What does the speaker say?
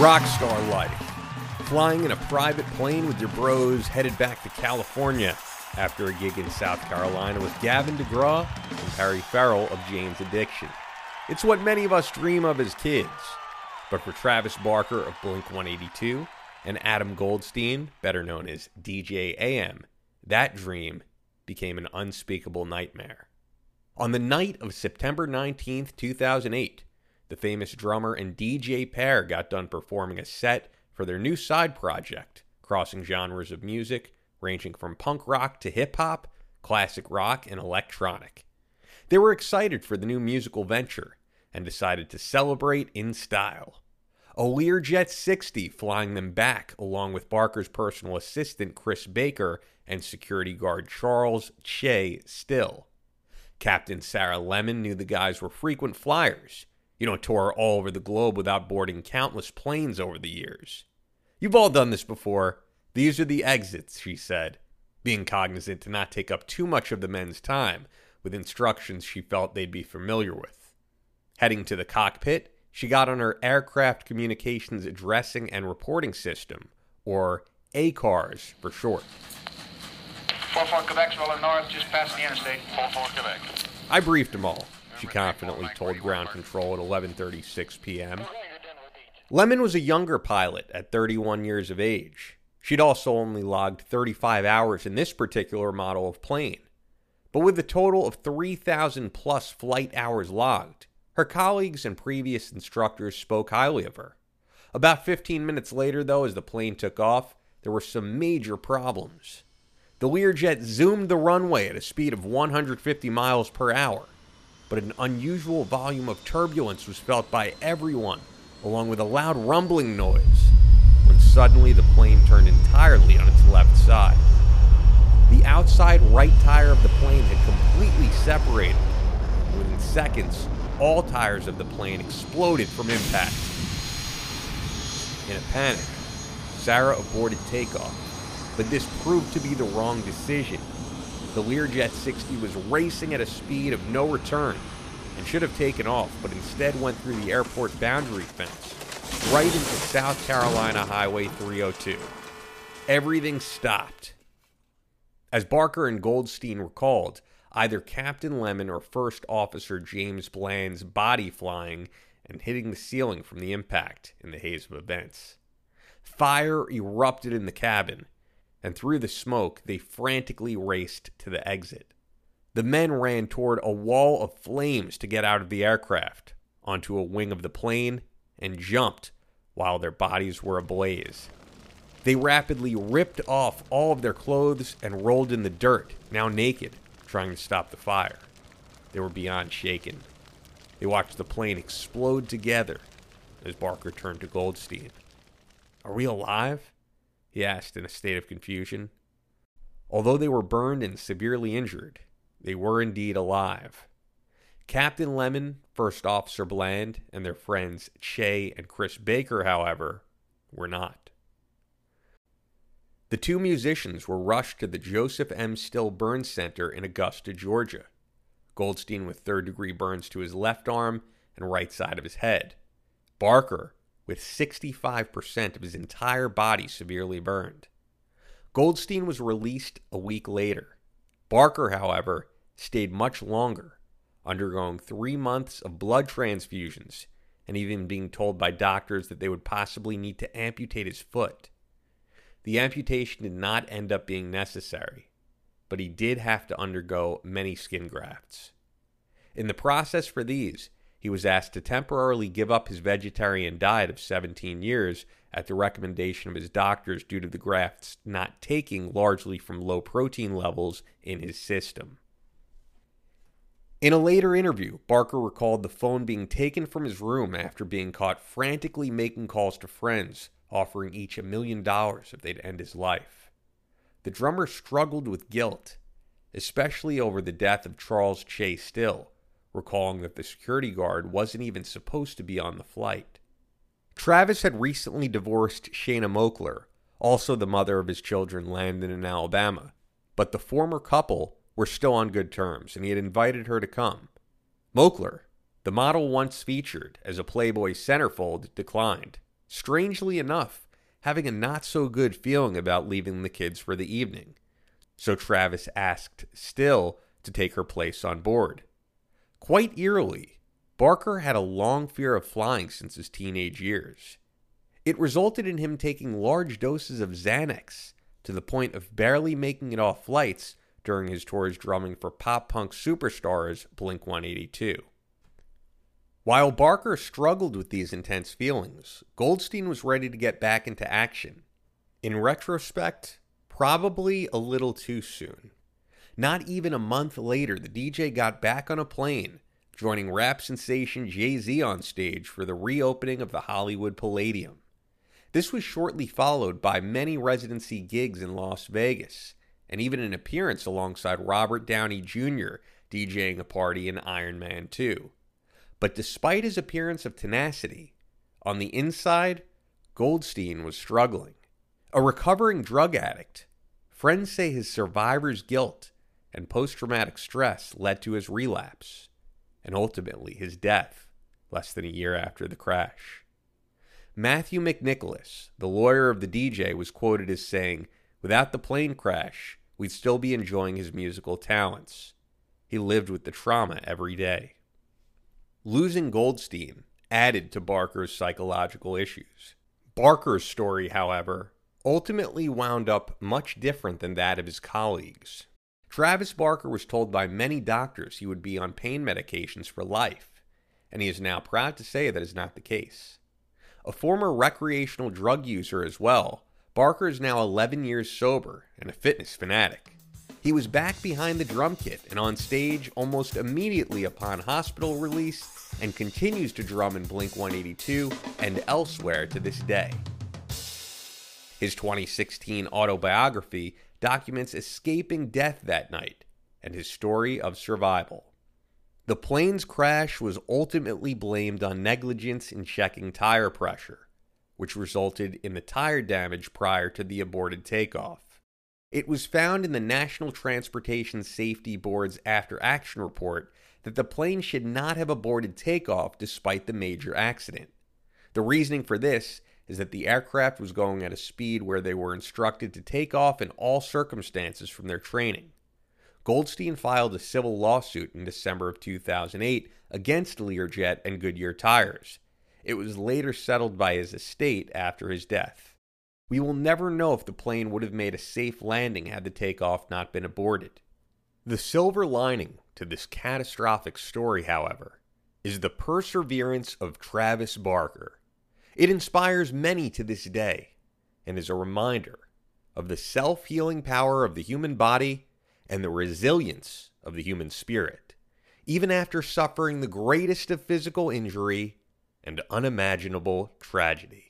Rockstar life. Flying in a private plane with your bros headed back to California after a gig in South Carolina with Gavin DeGraw and Perry Farrell of Jane's Addiction. It's what many of us dream of as kids. But for Travis Barker of Blink 182 and Adam Goldstein, better known as DJ AM, that dream became an unspeakable nightmare. On the night of September 19th, 2008, the famous drummer and DJ pair got done performing a set for their new side project, crossing genres of music ranging from punk rock to hip hop, classic rock, and electronic. They were excited for the new musical venture and decided to celebrate in style. A Learjet 60 flying them back along with Barker's personal assistant Chris Baker and security guard Charles Che Still. Captain Sarah Lemmon knew the guys were frequent flyers. You don't tour all over the globe without boarding countless planes over the years. You've all done this before. These are the exits, she said, being cognizant to not take up too much of the men's time with instructions she felt they'd be familiar with. Heading to the cockpit, she got on her Aircraft Communications Addressing and Reporting System, or ACARS for short. 44 Quebec's rolling north, just past the interstate. 44 Quebec. I briefed them all, she confidently told ground control at 11:36 p.m. Lemmon was a younger pilot at 31 years of age. She'd also only logged 35 hours in this particular model of plane. But with a total of 3,000 plus flight hours logged, her colleagues and previous instructors spoke highly of her. About 15 minutes later, though, as the plane took off, there were some major problems. The Learjet zoomed the runway at a speed of 150 miles per hour, but an unusual volume of turbulence was felt by everyone along with a loud rumbling noise, when suddenly the plane turned entirely on its left side. The outside right tire of the plane had completely separated. Within seconds, all tires of the plane exploded from impact. In a panic, Sarah aborted takeoff, but this proved to be the wrong decision. The Learjet 60 was racing at a speed of no return and should have taken off, but instead went through the airport boundary fence, right into South Carolina Highway 302. Everything stopped. As Barker and Goldstein recalled, either Captain Lemmon or First Officer James Bland's body flying and hitting the ceiling from the impact in the haze of events. Fire erupted in the cabin, and through the smoke, they frantically raced to the exit. The men ran toward a wall of flames to get out of the aircraft, onto a wing of the plane, and jumped while their bodies were ablaze. They rapidly ripped off all of their clothes and rolled in the dirt, now naked, trying to stop the fire. They were beyond shaken. They watched the plane explode together as Barker turned to Goldstein. Are we alive? He asked in a state of confusion. Although they were burned and severely injured, they were indeed alive. Captain Lemmon, First Officer Bland, and their friends Che and Chris Baker, however, were not. The two musicians were rushed to the Joseph M. Still Burn Center in Augusta, Georgia. Goldstein with third degree burns to his left arm and right side of his head. Barker with 65% of his entire body severely burned. Goldstein was released a week later. Barker, however, stayed much longer, undergoing three months of blood transfusions and even being told by doctors that they would possibly need to amputate his foot. The amputation did not end up being necessary, but he did have to undergo many skin grafts. In the process for these, he was asked to temporarily give up his vegetarian diet of 17 years at the recommendation of his doctors due to the grafts not taking largely from low protein levels in his system. In a later interview, Barker recalled the phone being taken from his room after being caught frantically making calls to friends, offering each a million dollars if they'd end his life. The drummer struggled with guilt, especially over the death of Charles Che Still, recalling that the security guard wasn't even supposed to be on the flight. Travis had recently divorced Shanna Moakler, also the mother of his children Landon and Alabama, but the former couple were still on good terms, and he had invited her to come. Mokler, the model once featured as a Playboy centerfold, declined, strangely enough, having a not so good feeling about leaving the kids for the evening. So Travis asked Still to take her place on board. Quite eerily, Barker had a long fear of flying since his teenage years. It resulted in him taking large doses of Xanax to the point of barely making it off flights during his tours drumming for pop punk superstars Blink 182. While Barker struggled with these intense feelings, Goldstein was ready to get back into action. In retrospect, probably a little too soon. Not even a month later, the DJ got back on a plane, joining rap sensation Jay Z on stage for the reopening of the Hollywood Palladium. This was shortly followed by many residency gigs in Las Vegas, and even an appearance alongside Robert Downey Jr. DJing a party in Iron Man 2. But despite his appearance of tenacity, on the inside, Goldstein was struggling. A recovering drug addict, friends say his survivor's guilt and post traumatic stress led to his relapse, and ultimately his death less than a year after the crash. Matthew McNicholas, the lawyer of the DJ, was quoted as saying, Without the plane crash, we'd still be enjoying his musical talents. He lived with the trauma every day. Losing Goldstein added to Barker's psychological issues. Barker's story, however, ultimately wound up much different than that of his colleagues. Travis Barker was told by many doctors he would be on pain medications for life, and he is now proud to say that is not the case. A former recreational drug user as well, Barker is now 11 years sober and a fitness fanatic. He was back behind the drum kit and on stage almost immediately upon hospital release and continues to drum in Blink 182 and elsewhere to this day. His 2016 autobiography documents escaping death that night and his story of survival. The plane's crash was ultimately blamed on negligence in checking tire pressure, which resulted in the tire damage prior to the aborted takeoff. It was found in the National Transportation Safety Board's after action report that the plane should not have aborted takeoff despite the major accident. The reasoning for this is that the aircraft was going at a speed where they were instructed to take off in all circumstances from their training. Goldstein filed a civil lawsuit in December of 2008 against Learjet and Goodyear Tires. It was later settled by his estate after his death. We will never know if the plane would have made a safe landing had the takeoff not been aborted. The silver lining to this catastrophic story, however, is the perseverance of Travis Barker. It inspires many to this day and is a reminder of the self healing power of the human body and the resilience of the human spirit, even after suffering the greatest of physical injury and unimaginable tragedy.